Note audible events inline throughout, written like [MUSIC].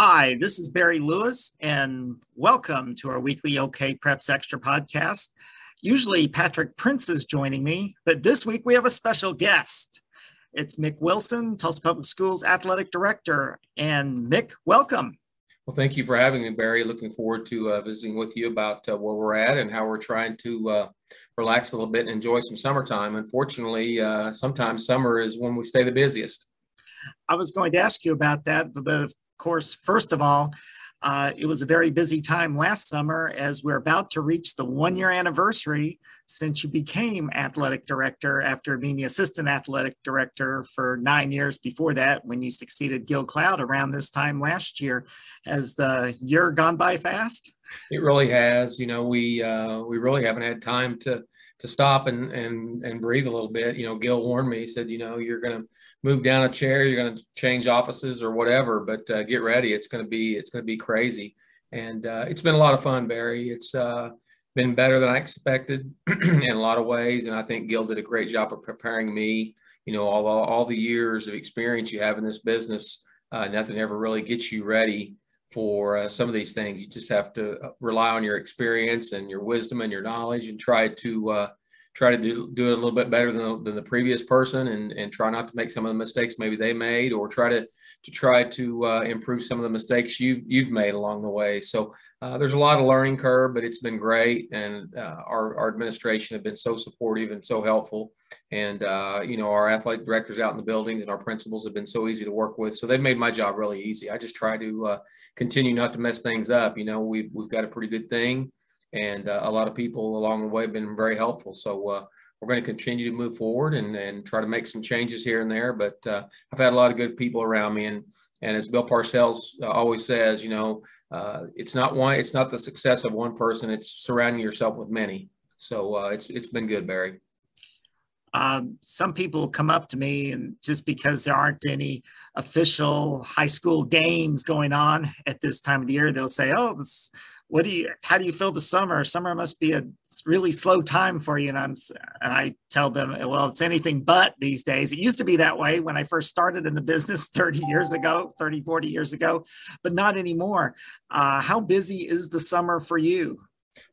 Hi, this is Barry Lewis, and welcome to our weekly OK Preps Extra podcast. Usually, Patrick Prince is joining me, but this week we have a special guest. It's Mick Wilson, Tulsa Public Schools Athletic Director. And Mick, welcome. Well, thank you for having me, Barry. Looking forward to uh, visiting with you about uh, where we're at and how we're trying to uh, relax a little bit and enjoy some summertime. Unfortunately, uh, sometimes summer is when we stay the busiest. I was going to ask you about that, but of course, first of all, uh, it was a very busy time last summer as we're about to reach the one year anniversary since you became athletic director after being the assistant athletic director for nine years before that when you succeeded Gil Cloud around this time last year. Has the year gone by fast? It really has. You know, we uh, we really haven't had time to to stop and and and breathe a little bit. You know, Gil warned me. He said, you know, you're to move down a chair, you're going to change offices or whatever, but uh, get ready. It's going to be it's going to be crazy, and uh, it's been a lot of fun, Barry. It's uh, been better than I expected [CLEARS THROAT] in a lot of ways, and I think Gil did a great job of preparing me. You know, all all the years of experience you have in this business, uh, nothing ever really gets you ready for uh, some of these things. You just have to uh, rely on your experience and your wisdom and your knowledge and try to try to do, do it a little bit better than the, than the previous person and, and try not to make some of the mistakes maybe they made or try to to try to uh, improve some of the mistakes you've you've made along the way. So uh, there's a lot of learning curve, but it's been great, and uh, our our administration have been so supportive and so helpful, and uh, you know our athletic directors out in the buildings and our principals have been so easy to work with. So they've made my job really easy. I just try to uh, continue not to mess things up. You know we've we've got a pretty good thing and uh, a lot of people along the way have been very helpful. So uh, we're going to continue to move forward and, and try to make some changes here and there. But uh, I've had a lot of good people around me, and and as Bill Parcells uh, always says, you know, uh, it's not one, it's not the success of one person; it's surrounding yourself with many. So uh, it's it's been good, Barry. Um, some people come up to me and just because there aren't any official high school games going on at this time of the year, they'll say, "Oh, this what do you how do you feel the summer? Summer must be a really slow time for you. And i'm and i tell them well it's anything but these days. It used to be that way when i first started in the business [LAUGHS] 30 years ago 30 40 years ago but not anymore. Uh, how busy is the summer for you?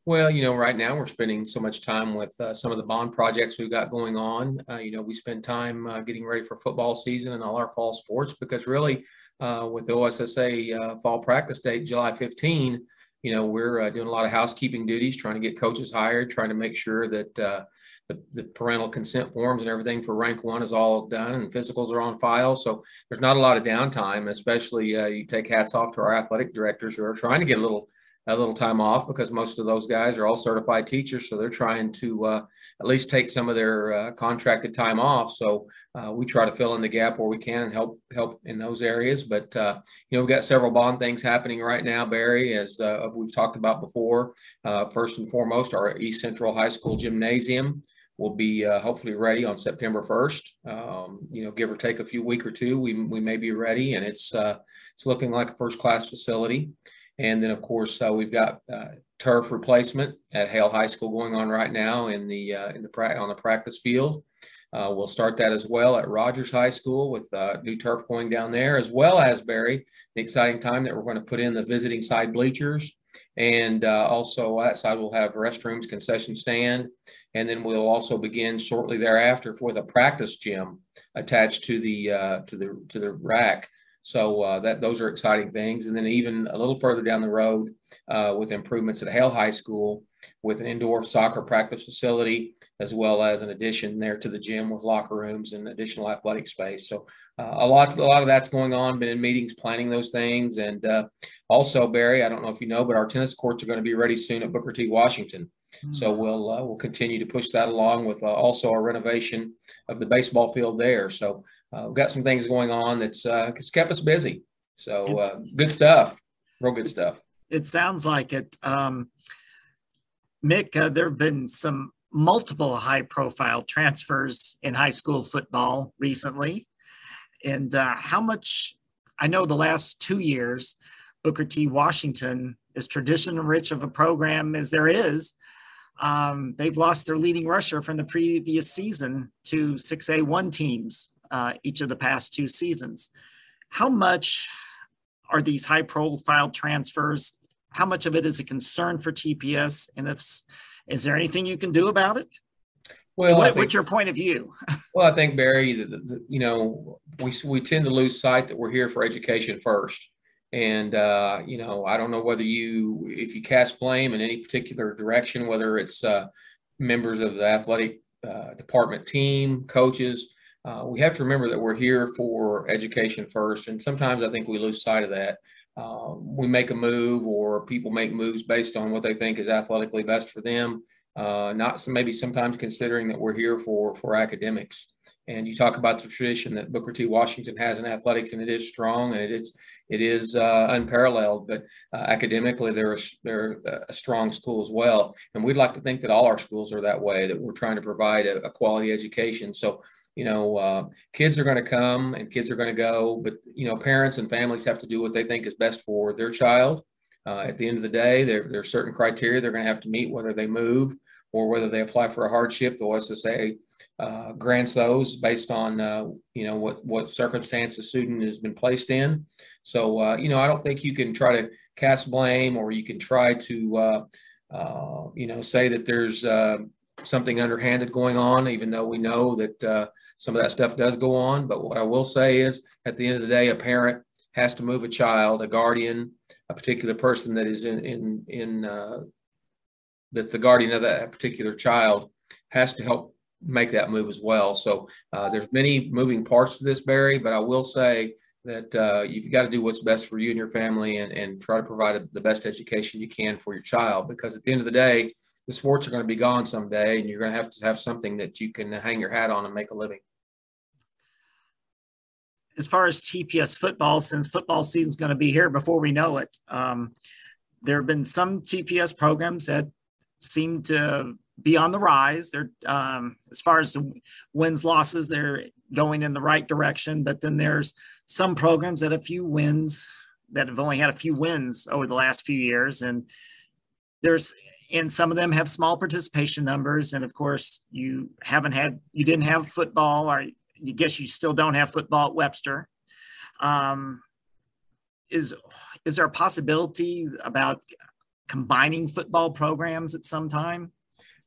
Well, you know, right now we're spending so much time with uh, some of the bond projects we've got going on. Uh, you know, we spend time uh, getting ready for football season and all our fall sports because really, uh, with the OSSA uh, fall practice date, July 15, you know, we're uh, doing a lot of housekeeping duties, trying to get coaches hired, trying to make sure that uh, the, the, parental consent forms and everything for rank one is all done and physicals are on file. So there's not a lot of downtime, especially uh, you take hats off to our athletic directors who are trying to get a little a little time off because most of those guys are all certified teachers. So they're trying to uh, at least take some of their uh, contracted time off. So uh, we try to fill in the gap where we can and help help in those areas. But uh, you know we've got several bond things happening right now, Barry, as uh, we've talked about before. Uh, first and foremost, our East Central High School gymnasium will be hopefully ready on September 1st. Um, you know, give or take a few week or two, we, we may be ready, and it's it's looking like a first class facility. And then, of course, uh, we've got uh, turf replacement at Hale High School going on right now in the uh, in the pra- on the practice field. Uh, we'll start that as well at Rogers High School with uh, new turf going down there, as well as Barry. The exciting time that we're going to put in the visiting side bleachers, and uh, also that side will have restrooms, concession stand, and then we'll also begin shortly thereafter with a practice gym attached to the to the to the rack so uh, that those are exciting things. And then even a little further down the road, uh, with improvements at Hale High School, with an indoor soccer practice facility, as well as an addition there to the gym with locker rooms and additional athletic space. So uh, a lot, a lot of that's going on. Been in meetings planning those things, and uh, also Barry, I don't know if you know, but our tennis courts are going to be ready soon at Booker T. Washington. Mm-hmm. So we'll uh, we'll continue to push that along with uh, also our renovation of the baseball field there. So we've got some things going on that's uh, it's kept us busy. So uh, good stuff, real good stuff. It sounds like it. Um, Mick, uh, there have been some multiple high profile transfers in high school football recently. And uh, how much, I know the last two years, Booker T. Washington, is tradition rich of a program as there is, um, they've lost their leading rusher from the previous season to 6A1 teams uh, each of the past two seasons. How much are these high profile transfers? How much of it is a concern for TPS? And if, is there anything you can do about it? Well, what, think, what's your point of view? [LAUGHS] well, I think Barry, the, the, you know, we we tend to lose sight that we're here for education first, and uh, you know, I don't know whether you, if you cast blame in any particular direction, whether it's uh, members of the athletic uh, department team, coaches, uh, we have to remember that we're here for education first, and sometimes I think we lose sight of that. Uh, we make a move, or people make moves based on what they think is athletically best for them uh, not some, maybe sometimes considering that we're here for for academics. And you talk about the tradition that Booker T. Washington has in athletics, and it is strong and it is it is uh, unparalleled. But uh, academically, they're they're a strong school as well. And we'd like to think that all our schools are that way. That we're trying to provide a, a quality education. So you know, uh, kids are going to come and kids are going to go, but you know, parents and families have to do what they think is best for their child. Uh, at the end of the day, there, there are certain criteria they're going to have to meet, whether they move or whether they apply for a hardship. The OSSA uh, grants those based on uh, you know what what circumstance the student has been placed in. So uh, you know I don't think you can try to cast blame or you can try to uh, uh, you know say that there's uh, something underhanded going on, even though we know that some of that stuff does go on. But what I will say is, at the end of the day, a parent has to move a child, a guardian, a particular person that is in in in that the guardian of that particular child has to help make that move as well. So uh, there's many moving parts to this, Barry, but I will say that uh, you've got to do what's best for you and your family and, and try to provide the best education you can for your child. Because at the end of the day, the sports are going to be gone someday and you're going to have to have something that you can hang your hat on and make a living. As far as TPS football, since football season is going to be here before we know it, um, there have been some TPS programs that seem to be on the rise. They're um, as far as wins losses, they're going in the right direction. But then there's some programs that a few wins that have only had a few wins over the last few years, and there's and some of them have small participation numbers. And of course, you haven't had you didn't have football, or you guess you still don't have football at Webster. Um, is is there a possibility about combining football programs at some time?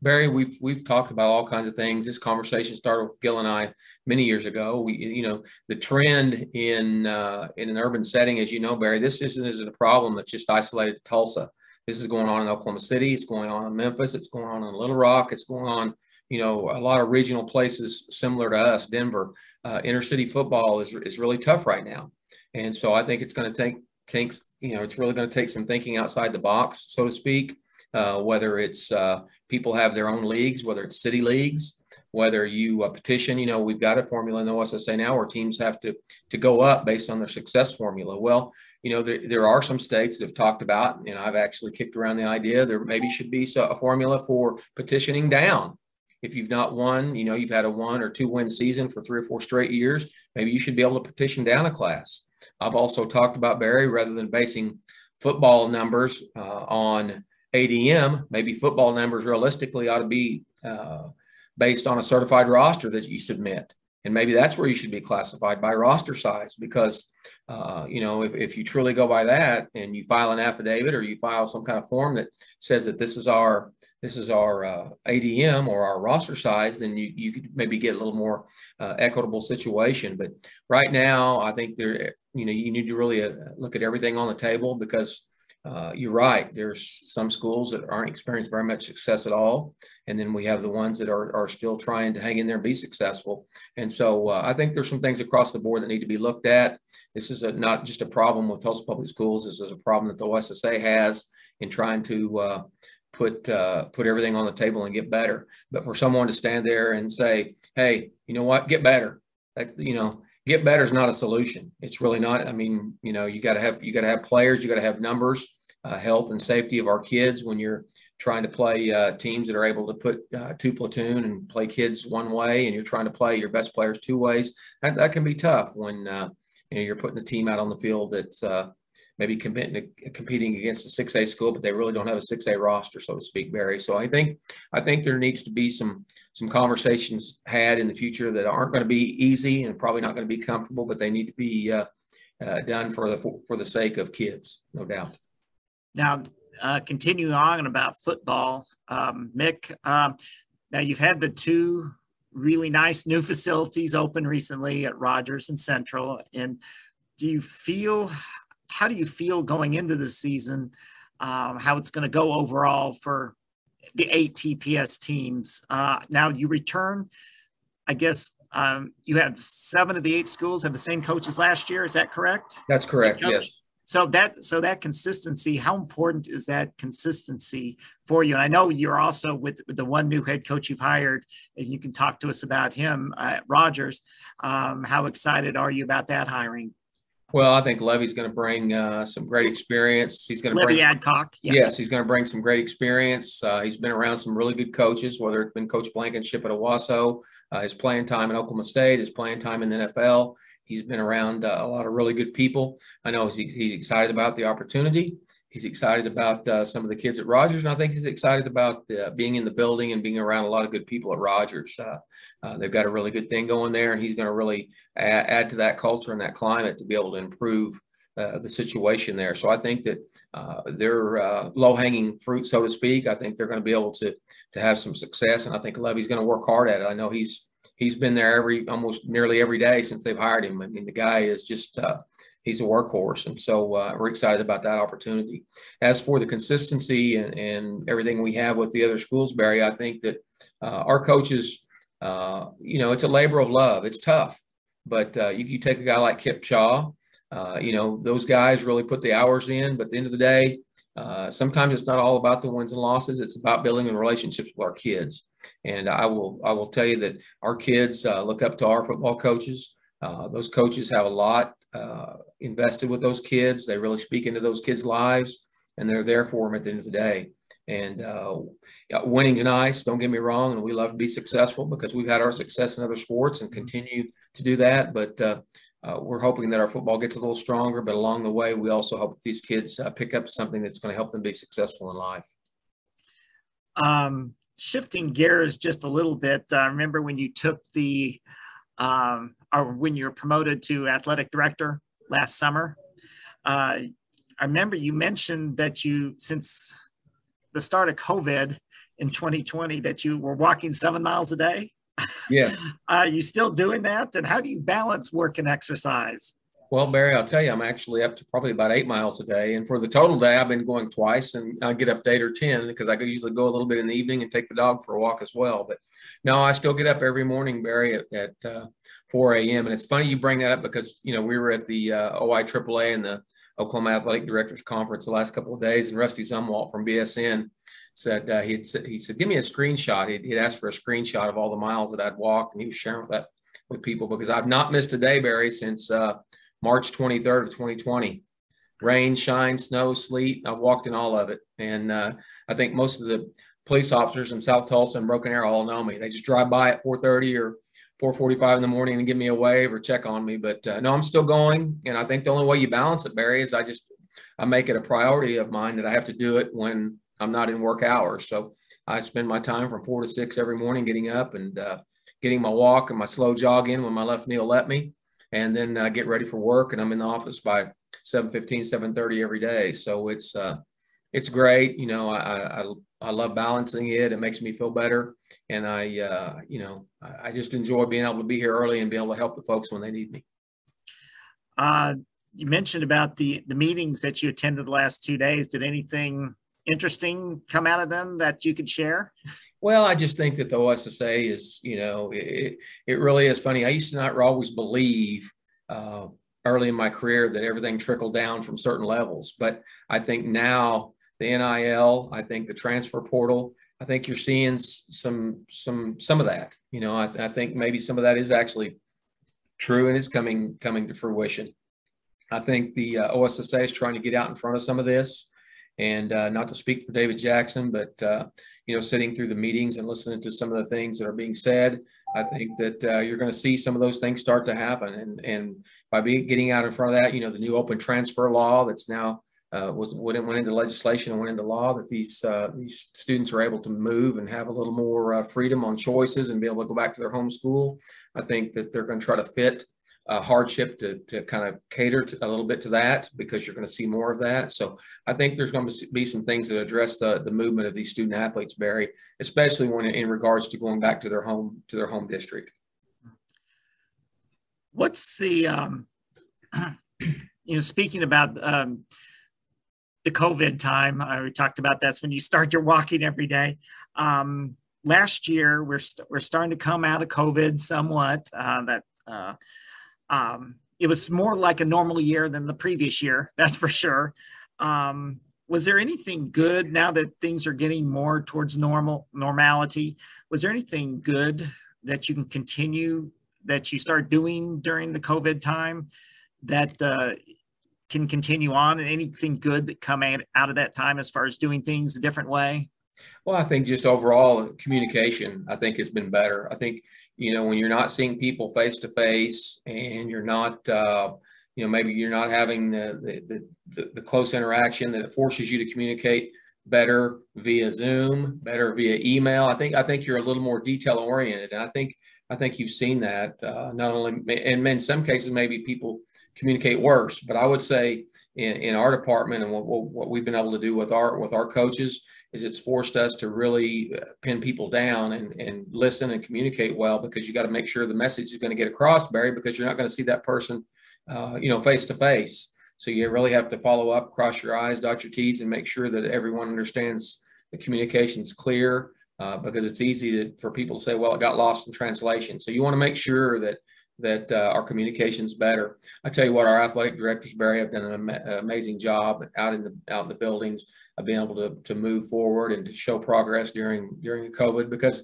Barry, we've we've talked about all kinds of things. This conversation started with Gil and I many years ago. We, you know, the trend in uh, in an urban setting, as you know, Barry, this isn't, isn't a problem that's just isolated to Tulsa. This is going on in Oklahoma City. It's going on in Memphis. It's going on in Little Rock. It's going on, you know, a lot of regional places similar to us, Denver. Uh, inner city football is is really tough right now, and so I think it's going to take takes you know it's really going to take some thinking outside the box so to speak. Uh, whether it's uh, people have their own leagues whether it's city leagues whether you uh, petition you know we've got a formula in the OSSA now where teams have to to go up based on their success formula. Well you know there, there are some states that have talked about and i've actually kicked around the idea there maybe should be a formula for petitioning down if you've not won you know you've had a one or two win season for three or four straight years maybe you should be able to petition down a class I've also talked about Barry rather than basing football numbers uh, on ADM, maybe football numbers realistically ought to be uh, based on a certified roster that you submit. And maybe that's where you should be classified by roster size because, uh, you know, if, if you truly go by that and you file an affidavit or you file some kind of form that says that this is our this is our uh, ADM or our roster size, then you, you could maybe get a little more uh, equitable situation. But right now, I think there, you know, you need to really uh, look at everything on the table because uh, you're right. There's some schools that aren't experiencing very much success at all, and then we have the ones that are are still trying to hang in there and be successful. And so uh, I think there's some things across the board that need to be looked at. This is a, not just a problem with Tulsa Public Schools. This is a problem that the OSSA has in trying to uh, put uh, put everything on the table and get better. But for someone to stand there and say, "Hey, you know what? Get better," that, you know, get better is not a solution. It's really not. I mean, you know, you got to have you got to have players, you got to have numbers, uh, health and safety of our kids when you're trying to play uh, teams that are able to put uh, two platoon and play kids one way, and you're trying to play your best players two ways. That, that can be tough when uh, you know you're putting the team out on the field that's uh, maybe competing competing against a 6A school, but they really don't have a 6A roster, so to speak, Barry. So I think I think there needs to be some some conversations had in the future that aren't going to be easy and probably not going to be comfortable, but they need to be uh, uh, done for the for the sake of kids, no doubt. Now, uh, continuing on about football, um, Mick. Um, now you've had the two really nice new facilities open recently at Rogers and Central, and do you feel? How do you feel going into the season? Um, how it's going to go overall for the eight TPS teams? Uh, now you return, I guess. Um, you have seven of the eight schools have the same coaches last year. Is that correct? That's correct. Yes so that so that consistency how important is that consistency for you and i know you're also with, with the one new head coach you've hired and you can talk to us about him uh, rogers um, how excited are you about that hiring well, I think Levy's going to bring uh, some great experience. He's going to Levy bring Adcock. Yes. yes he's going to bring some great experience. Uh, he's been around some really good coaches, whether it's been Coach Blankenship at Owasso, uh, his playing time in Oklahoma State, his playing time in the NFL. He's been around uh, a lot of really good people. I know he's, he's excited about the opportunity. He's excited about uh, some of the kids at Rogers, and I think he's excited about uh, being in the building and being around a lot of good people at Rogers. Uh, uh, they've got a really good thing going there, and he's going to really add, add, to that culture and that climate to be able to improve uh, the situation there. So I think that they're low-hanging fruit, so to speak. I think they're going to be able to to have some success, and I think Levy's going to work hard at it. I know he's he's been there every almost nearly every day since they've hired him. I mean, the guy is just uh, he's a workhorse, and so uh, we're excited about that opportunity. As for the consistency and, and everything we have with the other schools, Barry, I think that uh, our coaches, uh, you know, it's a labor of love. It's tough, but uh, you, you, take a guy like Kip Shaw. Uh, you know, those guys really put the hours in, but at the end of the day, uh, sometimes it's not all about the wins and losses. It's about building relationships with our kids. And I will I will tell you that our kids uh, look up to our football coaches. Uh, those coaches have a lot uh, invested with those kids. They really speak into those kids' lives, and they're there for them at the end of the day. And uh, winning's nice. Don't get me wrong, and we love to be successful because we've had our success in other sports and continue to do that. But uh, uh, we're hoping that our football gets a little stronger, but along the way, we also hope these kids uh, pick up something that's going to help them be successful in life. Um, shifting gears just a little bit, I uh, remember when you took the, um, or when you were promoted to athletic director last summer. Uh, I remember you mentioned that you, since the start of COVID in 2020, that you were walking seven miles a day. Yes. [LAUGHS] Are you still doing that? And how do you balance work and exercise? Well, Barry, I'll tell you, I'm actually up to probably about eight miles a day. And for the total day, I've been going twice and I get up to eight or 10 because I could usually go a little bit in the evening and take the dog for a walk as well. But no, I still get up every morning, Barry, at, at uh, 4 a.m. And it's funny you bring that up because, you know, we were at the uh, OI AAA and the Oklahoma Athletic Directors Conference the last couple of days, and Rusty Zumwalt from BSN said uh, he said he said give me a screenshot. He'd, he'd asked for a screenshot of all the miles that I'd walked, and he was sharing that with people because I've not missed a day, Barry, since uh, March 23rd of 2020. Rain, shine, snow, sleet. I've walked in all of it, and uh, I think most of the police officers in South Tulsa and Broken Arrow all know me. They just drive by at 4:30 or 4:45 in the morning and give me a wave or check on me. But uh, no, I'm still going, and I think the only way you balance it, Barry, is I just I make it a priority of mine that I have to do it when I'm not in work hours. So I spend my time from four to six every morning getting up and uh, getting my walk and my slow jog in when my left knee will let me, and then I get ready for work. And I'm in the office by 7:15, 7:30 every day. So it's uh, it's great. You know, I, I I love balancing it. It makes me feel better, and I uh, you know I just enjoy being able to be here early and be able to help the folks when they need me. Uh, you mentioned about the the meetings that you attended the last two days. Did anything interesting come out of them that you could share? Well, I just think that the OSSA is, you know, it, it really is funny. I used to not always believe uh, early in my career that everything trickled down from certain levels. But I think now the NIL, I think the transfer portal, I think you're seeing some some some of that. You know, I, I think maybe some of that is actually true and is coming coming to fruition. I think the uh, OSSA is trying to get out in front of some of this. And uh, not to speak for David Jackson, but uh, you know, sitting through the meetings and listening to some of the things that are being said, I think that uh, you're going to see some of those things start to happen. And and by being getting out in front of that, you know, the new open transfer law that's now uh, was went, went into legislation and went into law that these uh, these students are able to move and have a little more uh, freedom on choices and be able to go back to their home school. I think that they're going to try to fit uh, hardship to, to kind of cater to, a little bit to that because you're going to see more of that. So I think there's going to be some things that address the, the movement of these student athletes, Barry, especially when in regards to going back to their home to their home district. What's the um, [CLEARS THROAT] you know speaking about um, the COVID time, I talked about that's when you start your walking every day. Um, last year, we're we st- we're starting to come out of COVID somewhat. Uh, that uh, um, it was more like a normal year than the previous year, [LAUGHS] that's for sure. Um, was there anything good now that things are getting more towards normal normality? Was there anything good that you can continue that you start doing during the COVID time that uh, can continue on? Anything good that come out of that time as far as doing things a different way? Well, I think just overall communication, I think has been better. I think, you know, when you're not seeing people face to face and you're not, uh, you know, maybe you're not having the, the, the, the close interaction that it forces you to communicate better via Zoom, better via email. I think, I think you're a little more detail oriented. And I think, I think you've seen that uh, not only, and in some cases, maybe people communicate worse, but I would say in, in our department and what, what we've been able to do with our, with our coaches is it's forced us to really uh, pin people down and, and listen and communicate well because you got to make sure the message is going to get across, Barry, because you're not going to see that person, uh, you know, face to face. So you really have to follow up, cross your I's, dot your T's, and make sure that everyone understands the communication is clear uh, because it's easy to, for people to say, well, it got lost in translation. So you want to make sure that that uh, our communication's better. I tell you what, our athletic directors, Barry, have done an am- amazing job out in the out in the buildings of being able to to move forward and to show progress during during COVID because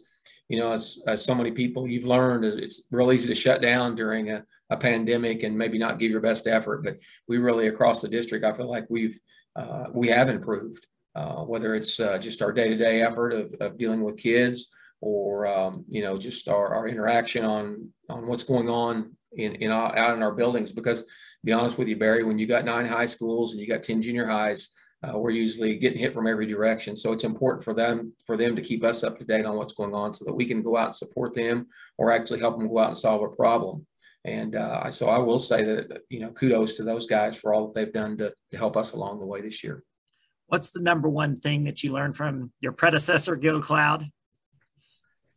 you know as, as so many people you've learned it's real easy to shut down during a, a pandemic and maybe not give your best effort but we really across the district i feel like we've uh, we have improved uh, whether it's uh, just our day-to-day effort of, of dealing with kids or um, you know just our, our interaction on on what's going on in, in our, out in our buildings. Because be honest with you barry when you got nine high schools and you got 10 junior highs uh, we're usually getting hit from every direction. So it's important for them for them to keep us up to date on what's going on so that we can go out and support them or actually help them go out and solve a problem. And uh, so i will say that you know kudos to those guys for all that they've done to, to help us along the way this year. What's the number one thing that you learned from your predecessor gil cloud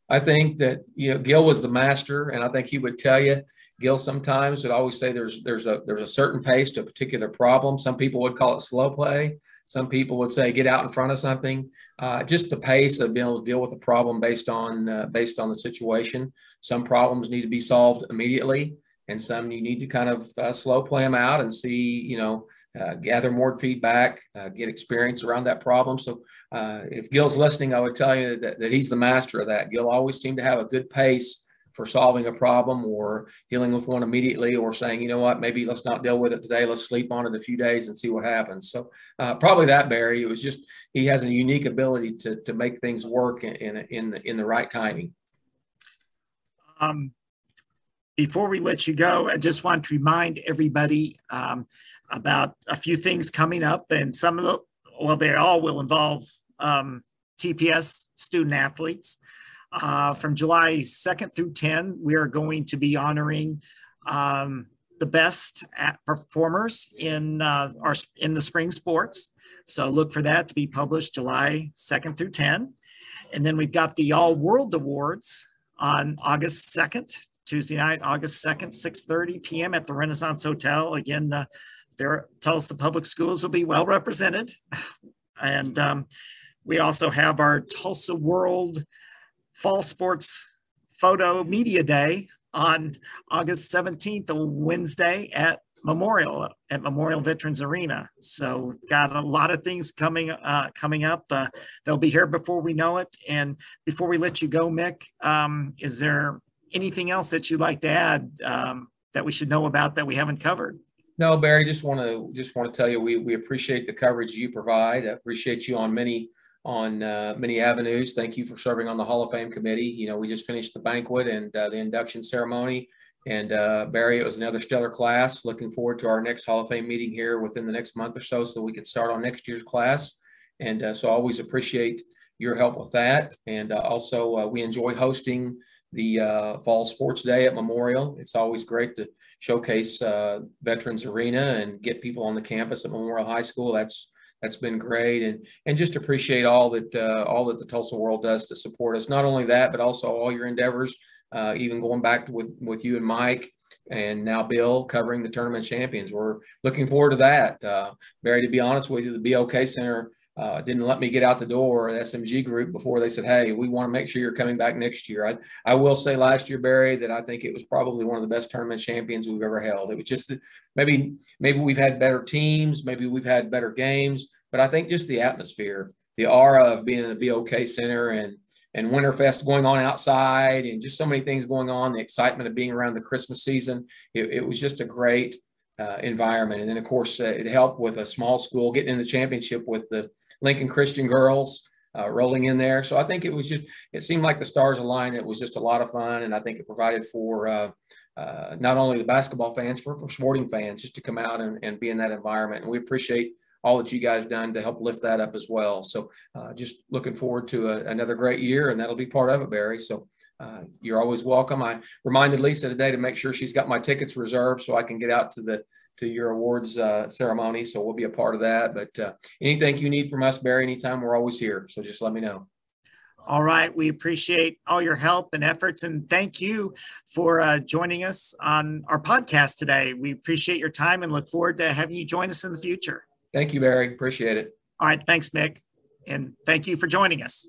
I think that you know Gil was the master, and I think he would tell you. Gil sometimes would always say there's there's a there's a certain pace to a particular problem. Some people would call it slow play. Some people would say get out in front of something. Uh, just the pace of being able to deal with a problem based on uh, based on the situation. Some problems need to be solved immediately, and some you need to kind of uh, slow play them out and see you know uh, gather more feedback, uh, get experience around that problem. So uh, if Gil's listening, I would tell you that, that he's the master of that. Gil always seemed to have a good pace for solving a problem or dealing with one immediately or saying, you know what, maybe let's not deal with it today. Let's sleep on it a few days and see what happens. So uh, probably that Barry, it was just, he has a unique ability to, to make things work in, in, in, the, in the right timing. Um, before we let you go, I just want to remind everybody um, about a few things coming up, and some of the, well, they all will involve um, TPS student athletes. Uh, from July 2nd through 10, we are going to be honoring um, the best performers in uh, our in the spring sports. So look for that to be published July 2nd through 10. And then we've got the All World Awards on August 2nd, Tuesday night, August 2nd, 6.30 p.m. at the Renaissance Hotel. Again, the Tulsa Public Schools will be well represented. And um, we also have our Tulsa World Fall Sports Photo Media Day on August 17th, a Wednesday at Memorial at Memorial Veterans Arena. So got a lot of things coming uh, coming up. Uh, they'll be here before we know it. And before we let you go, Mick, um, is there anything else that you'd like to add um, that we should know about that we haven't covered? No, Barry, just want to just want to tell you we we appreciate the coverage you provide. I appreciate you on many on uh, many avenues. Thank you for serving on the Hall of Fame committee. You know, we just finished the banquet and uh, the induction ceremony. And uh, Barry, it was another stellar class. Looking forward to our next Hall of Fame meeting here within the next month or so, so we can start on next year's class. And uh, so, I always appreciate your help with that. And uh, also, uh, we enjoy hosting the uh, fall sports day at Memorial. It's always great to showcase uh, Veterans Arena and get people on the campus at Memorial High School. That's that's been great, and and just appreciate all that uh, all that the Tulsa World does to support us. Not only that, but also all your endeavors. Uh, even going back with with you and Mike, and now Bill covering the tournament champions. We're looking forward to that. Uh, Barry, to be honest with you, the BOK Center uh, didn't let me get out the door at SMG Group before they said, "Hey, we want to make sure you're coming back next year." I, I will say last year, Barry, that I think it was probably one of the best tournament champions we've ever held. It was just maybe maybe we've had better teams, maybe we've had better games, but I think just the atmosphere, the aura of being in the BOK Center and and Winterfest going on outside, and just so many things going on, the excitement of being around the Christmas season. It, it was just a great uh, environment, and then of course uh, it helped with a small school getting in the championship with the Lincoln Christian girls uh, rolling in there. So I think it was just, it seemed like the stars aligned. It was just a lot of fun. And I think it provided for uh, uh, not only the basketball fans, for, for sporting fans, just to come out and, and be in that environment. And we appreciate all that you guys done to help lift that up as well. So uh, just looking forward to a, another great year, and that'll be part of it, Barry. So uh, you're always welcome. I reminded Lisa today to make sure she's got my tickets reserved so I can get out to the to your awards uh, ceremony. So we'll be a part of that. But uh, anything you need from us, Barry, anytime, we're always here. So just let me know. All right. We appreciate all your help and efforts. And thank you for uh, joining us on our podcast today. We appreciate your time and look forward to having you join us in the future. Thank you, Barry. Appreciate it. All right. Thanks, Mick. And thank you for joining us.